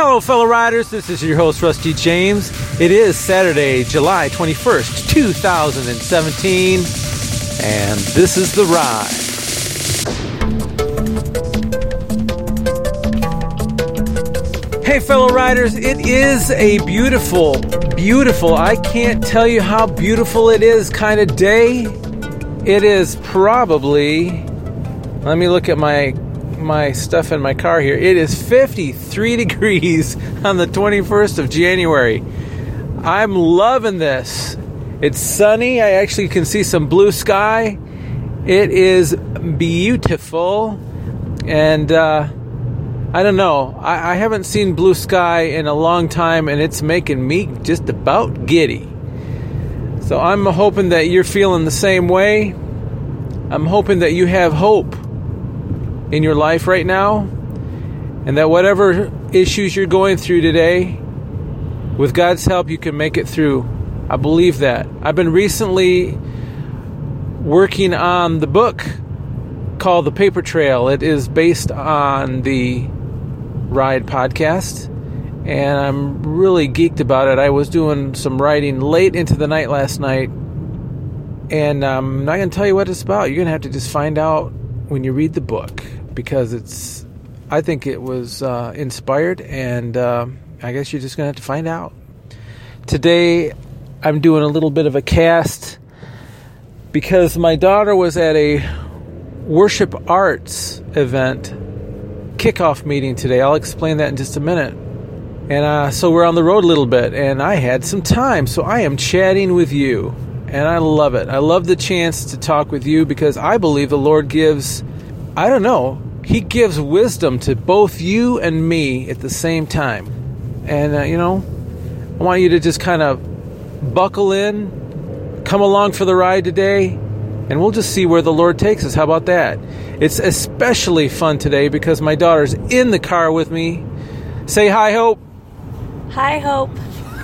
Hello, fellow riders. This is your host, Rusty James. It is Saturday, July 21st, 2017, and this is The Ride. Hey, fellow riders, it is a beautiful, beautiful, I can't tell you how beautiful it is kind of day. It is probably, let me look at my my stuff in my car here. It is 53 degrees on the 21st of January. I'm loving this. It's sunny. I actually can see some blue sky. It is beautiful. And uh, I don't know. I, I haven't seen blue sky in a long time, and it's making me just about giddy. So I'm hoping that you're feeling the same way. I'm hoping that you have hope in your life right now, and that whatever issues you're going through today, with God's help, you can make it through. I believe that. I've been recently working on the book called The Paper Trail. It is based on the Ride podcast, and I'm really geeked about it. I was doing some writing late into the night last night, and I'm not going to tell you what it's about. You're going to have to just find out when you read the book because it's. I think it was uh, inspired, and uh, I guess you're just gonna have to find out. Today, I'm doing a little bit of a cast because my daughter was at a worship arts event kickoff meeting today. I'll explain that in just a minute. And uh, so we're on the road a little bit, and I had some time, so I am chatting with you, and I love it. I love the chance to talk with you because I believe the Lord gives, I don't know, he gives wisdom to both you and me at the same time. And, uh, you know, I want you to just kind of buckle in, come along for the ride today, and we'll just see where the Lord takes us. How about that? It's especially fun today because my daughter's in the car with me. Say hi, Hope. Hi, Hope.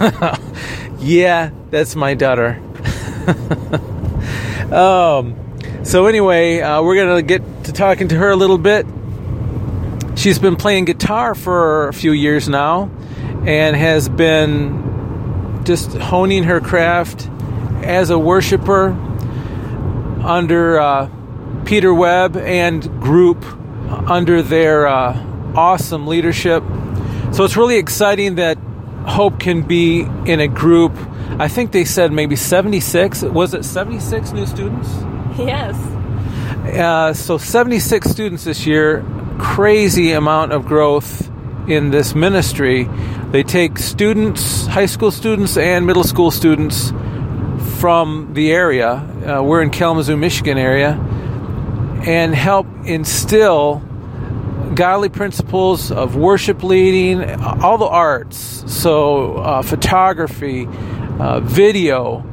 yeah, that's my daughter. um, so, anyway, uh, we're going to get to talking to her a little bit. She's been playing guitar for a few years now and has been just honing her craft as a worshiper under uh, Peter Webb and group under their uh, awesome leadership. So it's really exciting that Hope can be in a group. I think they said maybe 76. Was it 76 new students? Yes. Uh, so 76 students this year, crazy amount of growth in this ministry. They take students, high school students, and middle school students from the area. Uh, we're in Kalamazoo, Michigan area, and help instill godly principles of worship leading, all the arts. So, uh, photography, uh, video,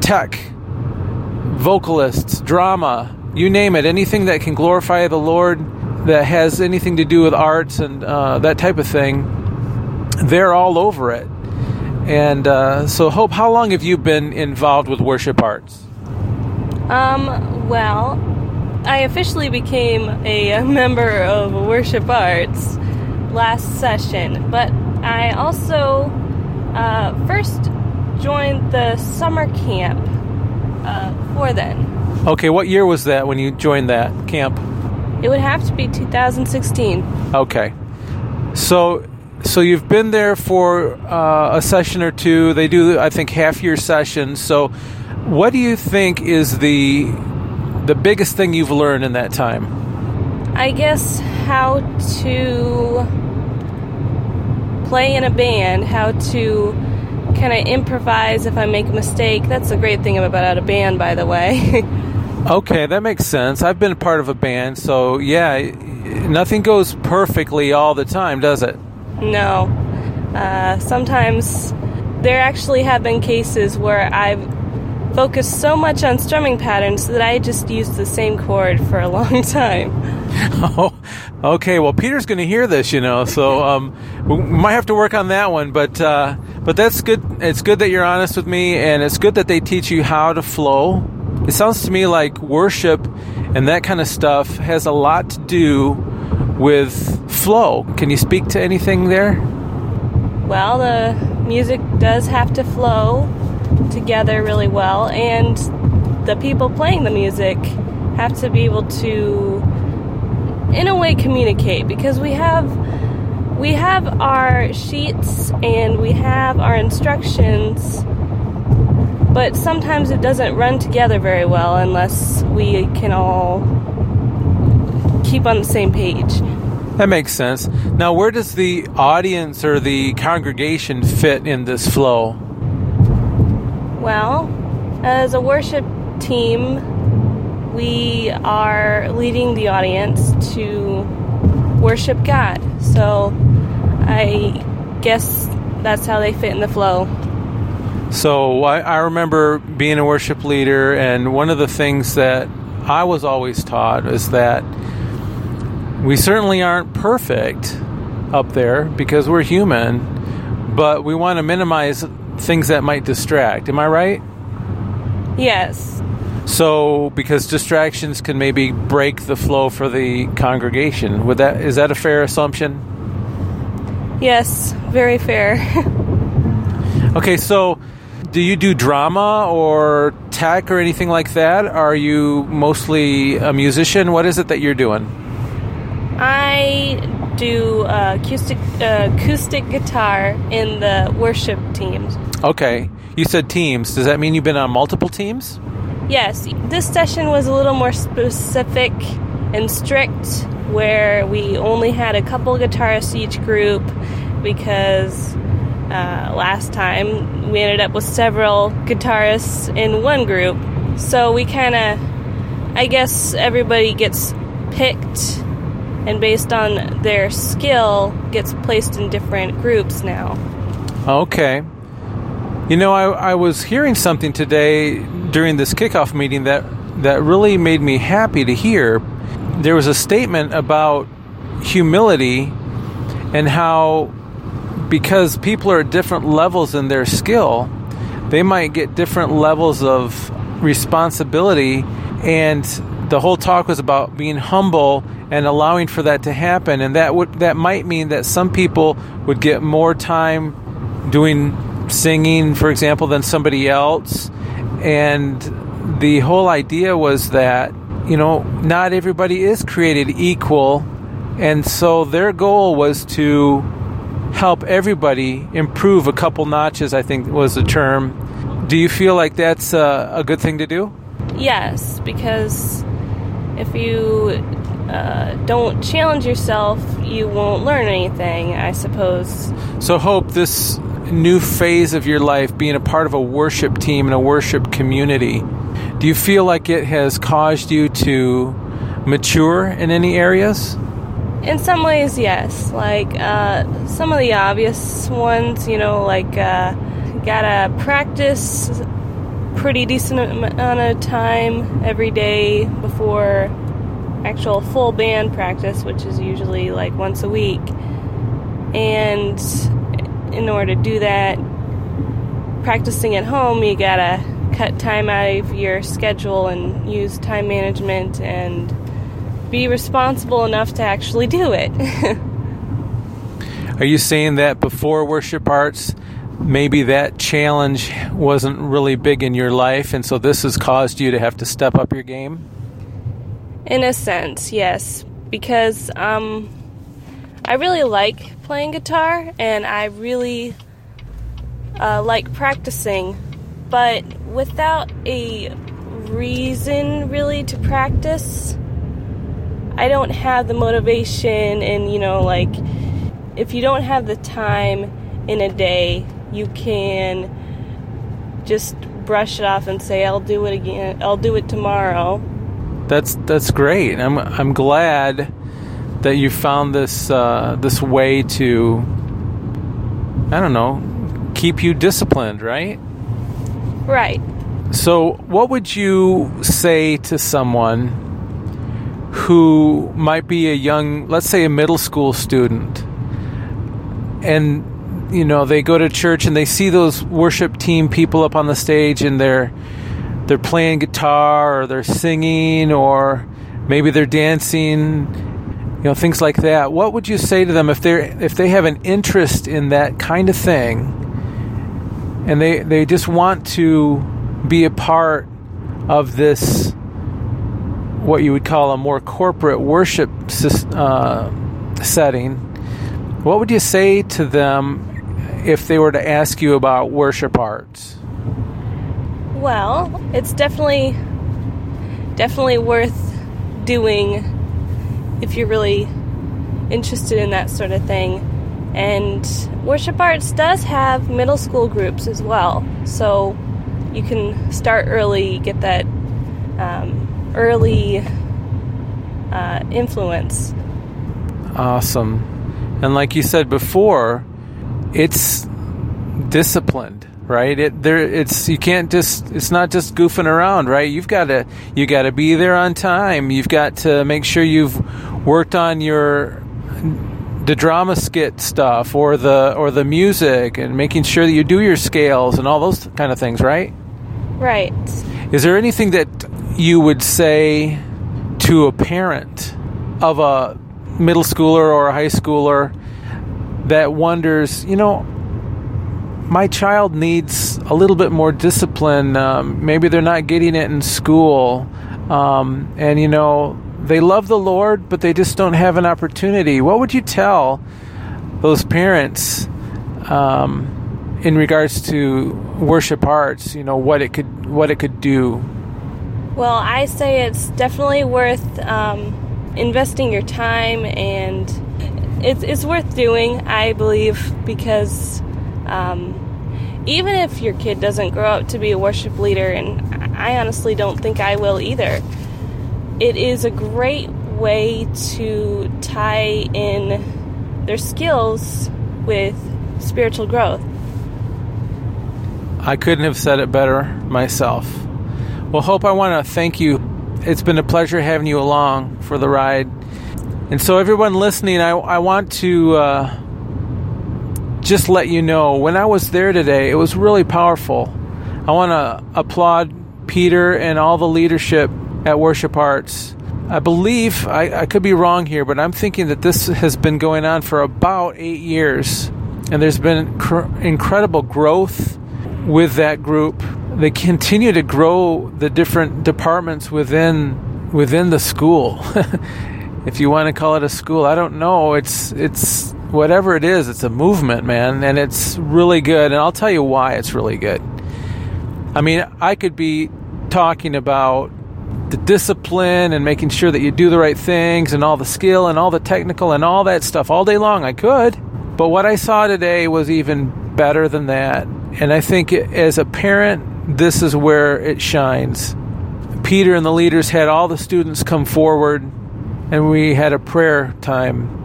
tech, vocalists, drama, you name it, anything that can glorify the Lord that has anything to do with arts and uh, that type of thing, they're all over it. And uh, so, Hope, how long have you been involved with worship arts? Um, well, I officially became a member of Worship Arts last session, but I also uh, first joined the summer camp uh, for then. Okay, what year was that when you joined that camp? It would have to be 2016. Okay. So so you've been there for uh, a session or two. They do, I think, half year sessions. So, what do you think is the the biggest thing you've learned in that time? I guess how to play in a band, how to kind of improvise if I make a mistake. That's a great thing about a band, by the way. okay, that makes sense. I've been a part of a band, so yeah, nothing goes perfectly all the time, does it? No. Uh, sometimes there actually have been cases where I've focused so much on strumming patterns that I just used the same chord for a long time. Oh, okay. Well, Peter's going to hear this, you know, so um, we might have to work on that one. But uh, but that's good. It's good that you're honest with me, and it's good that they teach you how to flow. It sounds to me like worship and that kind of stuff has a lot to do with flow. Can you speak to anything there? Well, the music does have to flow together really well, and the people playing the music have to be able to, in a way, communicate because we have we have our sheets and we have our instructions, but sometimes it doesn't run together very well unless we can all keep on the same page. That makes sense. Now, where does the audience or the congregation fit in this flow? Well, as a worship team, we are leading the audience to worship God. So I guess that's how they fit in the flow. So I, I remember being a worship leader, and one of the things that I was always taught is that we certainly aren't perfect up there because we're human, but we want to minimize things that might distract. Am I right? Yes. So, because distractions can maybe break the flow for the congregation, would that is that a fair assumption? Yes, very fair. okay, so do you do drama or tech or anything like that? Are you mostly a musician? What is it that you're doing? I do uh, acoustic uh, acoustic guitar in the worship teams. Okay, you said teams. Does that mean you've been on multiple teams? Yes, this session was a little more specific and strict, where we only had a couple guitarists each group because uh, last time we ended up with several guitarists in one group. So we kind of, I guess, everybody gets picked and based on their skill gets placed in different groups now. Okay. You know, I, I was hearing something today during this kickoff meeting that that really made me happy to hear. There was a statement about humility and how because people are at different levels in their skill, they might get different levels of responsibility. And the whole talk was about being humble and allowing for that to happen. And that would that might mean that some people would get more time doing singing for example than somebody else. And the whole idea was that you know not everybody is created equal and so their goal was to help everybody improve. A couple notches i think was the term. Do you feel like that's a, a good thing to do? Yes because if you uh, don't challenge yourself, you won't learn anything, I suppose. So, Hope, this new phase of your life, being a part of a worship team and a worship community, do you feel like it has caused you to mature in any areas? In some ways, yes. Like uh, some of the obvious ones, you know, like uh, gotta practice pretty decent amount of time every day before actual full band practice, which is usually like once a week. And in order to do that, practicing at home, you gotta cut time out of your schedule and use time management and be responsible enough to actually do it. Are you saying that before worship arts, maybe that challenge wasn't really big in your life, and so this has caused you to have to step up your game? In a sense, yes, because um, I really like playing guitar and I really uh, like practicing, but without a reason really to practice, I don't have the motivation, and you know, like if you don't have the time in a day, you can just brush it off and say, I'll do it again, I'll do it tomorrow that's that's great. I'm I'm glad that you found this uh, this way to I don't know keep you disciplined, right? Right. So, what would you say to someone who might be a young, let's say, a middle school student, and you know they go to church and they see those worship team people up on the stage and they're they're playing guitar or they're singing or maybe they're dancing you know things like that. What would you say to them if they if they have an interest in that kind of thing, and they they just want to be a part of this what you would call a more corporate worship uh, setting? What would you say to them if they were to ask you about worship arts? Well, it's definitely definitely worth doing if you're really interested in that sort of thing. And worship arts does have middle school groups as well, so you can start early, get that um, early uh, influence. Awesome. And like you said before, it's disciplined right? It there it's you can't just it's not just goofing around, right? You've got to you got to be there on time. You've got to make sure you've worked on your the drama skit stuff or the or the music and making sure that you do your scales and all those kind of things, right? Right. Is there anything that you would say to a parent of a middle schooler or a high schooler that wonders, you know, my child needs a little bit more discipline. Um, maybe they're not getting it in school. Um, and, you know, they love the Lord, but they just don't have an opportunity. What would you tell those parents um, in regards to worship arts? You know, what it could what it could do. Well, I say it's definitely worth um, investing your time, and it's it's worth doing. I believe because um, even if your kid doesn't grow up to be a worship leader, and I honestly don't think I will either, it is a great way to tie in their skills with spiritual growth. I couldn't have said it better myself. Well, Hope, I want to thank you. It's been a pleasure having you along for the ride. And so, everyone listening, I, I want to. Uh, just let you know, when I was there today, it was really powerful. I want to applaud Peter and all the leadership at Worship Arts. I believe, I, I could be wrong here, but I'm thinking that this has been going on for about eight years. And there's been cr- incredible growth with that group. They continue to grow the different departments within within the school. if you want to call it a school, I don't know. It's it's whatever it is, it's a movement, man, and it's really good. And I'll tell you why it's really good. I mean, I could be talking about the discipline and making sure that you do the right things and all the skill and all the technical and all that stuff all day long. I could. But what I saw today was even better than that. And I think as a parent, this is where it shines. Peter and the leaders had all the students come forward, and we had a prayer time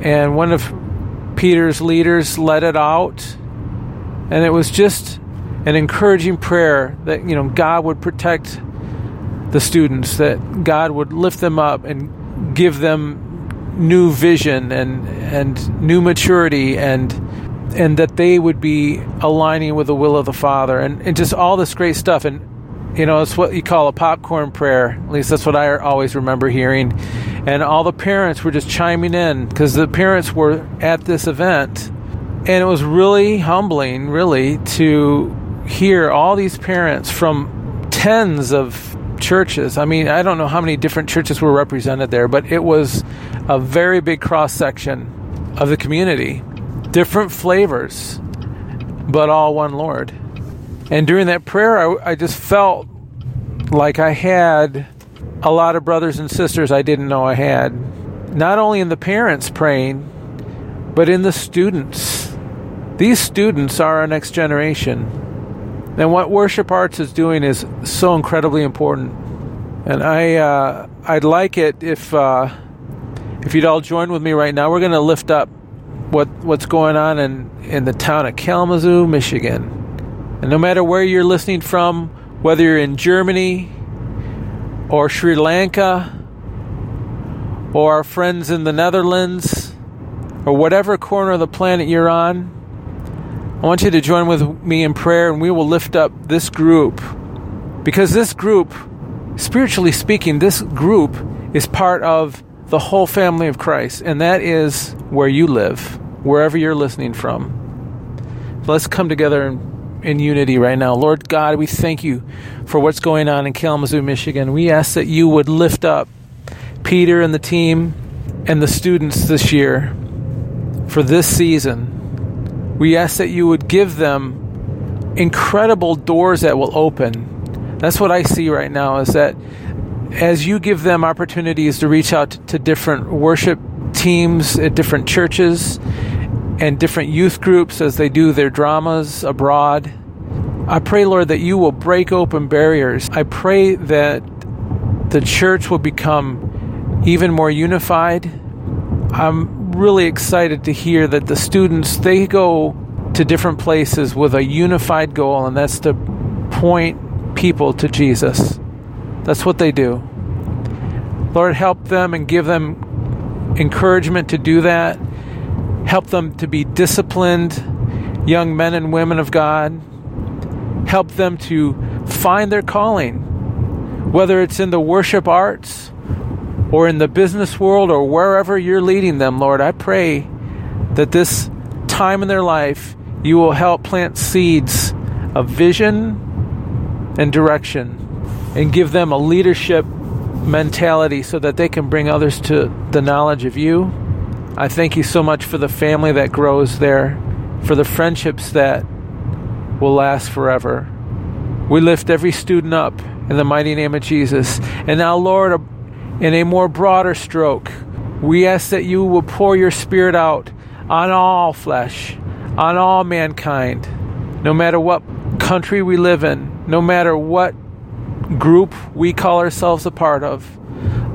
and one of Peter's leaders let it out. And it was just an encouraging prayer that, you know, God would protect the students, that God would lift them up and give them new vision and and new maturity and and that they would be aligning with the will of the Father and, and just all this great stuff and you know, it's what you call a popcorn prayer. At least that's what I always remember hearing. And all the parents were just chiming in because the parents were at this event. And it was really humbling, really, to hear all these parents from tens of churches. I mean, I don't know how many different churches were represented there, but it was a very big cross section of the community. Different flavors, but all one Lord. And during that prayer, I, I just felt like I had a lot of brothers and sisters I didn't know I had. Not only in the parents praying, but in the students. These students are our next generation. And what worship arts is doing is so incredibly important. And I, uh, I'd like it if, uh, if you'd all join with me right now. We're going to lift up what, what's going on in, in the town of Kalamazoo, Michigan. And no matter where you're listening from, whether you're in Germany or Sri Lanka or our friends in the Netherlands or whatever corner of the planet you're on, I want you to join with me in prayer and we will lift up this group. Because this group, spiritually speaking, this group is part of the whole family of Christ, and that is where you live, wherever you're listening from. Let's come together in, in unity right now. Lord God, we thank you for what's going on in Kalamazoo, Michigan. We ask that you would lift up Peter and the team and the students this year for this season. We ask that you would give them incredible doors that will open. That's what I see right now is that as you give them opportunities to reach out to different worship teams at different churches and different youth groups as they do their dramas abroad. I pray, Lord, that you will break open barriers. I pray that the church will become even more unified. I'm really excited to hear that the students they go to different places with a unified goal and that's to point people to Jesus. That's what they do. Lord, help them and give them encouragement to do that Help them to be disciplined young men and women of God. Help them to find their calling, whether it's in the worship arts or in the business world or wherever you're leading them, Lord. I pray that this time in their life you will help plant seeds of vision and direction and give them a leadership mentality so that they can bring others to the knowledge of you I thank you so much for the family that grows there, for the friendships that will last forever. We lift every student up in the mighty name of Jesus. And now, Lord, in a more broader stroke, we ask that you will pour your spirit out on all flesh, on all mankind, no matter what country we live in, no matter what group we call ourselves a part of.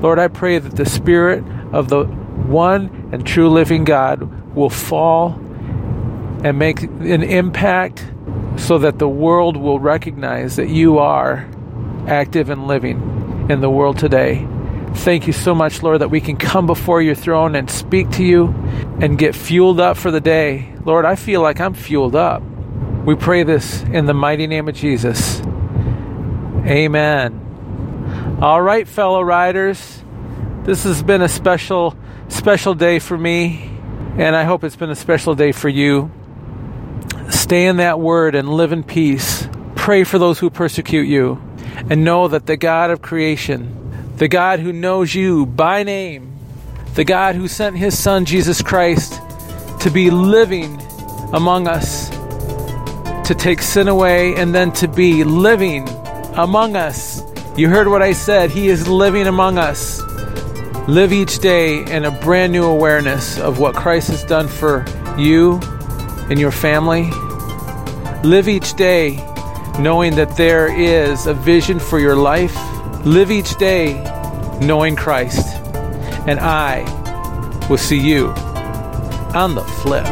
Lord, I pray that the spirit of the one and true living God will fall and make an impact so that the world will recognize that you are active and living in the world today. Thank you so much, Lord, that we can come before your throne and speak to you and get fueled up for the day. Lord, I feel like I'm fueled up. We pray this in the mighty name of Jesus. Amen. All right, fellow riders, this has been a special special day for me, and I hope it's been a special day for you. Stay in that word and live in peace. Pray for those who persecute you, and know that the God of creation, the God who knows you by name, the God who sent his Son Jesus Christ to be living among us, to take sin away, and then to be living among us. You heard what I said. He is living among us. Live each day in a brand new awareness of what Christ has done for you and your family. Live each day knowing that there is a vision for your life. Live each day knowing Christ. And I will see you on the flip.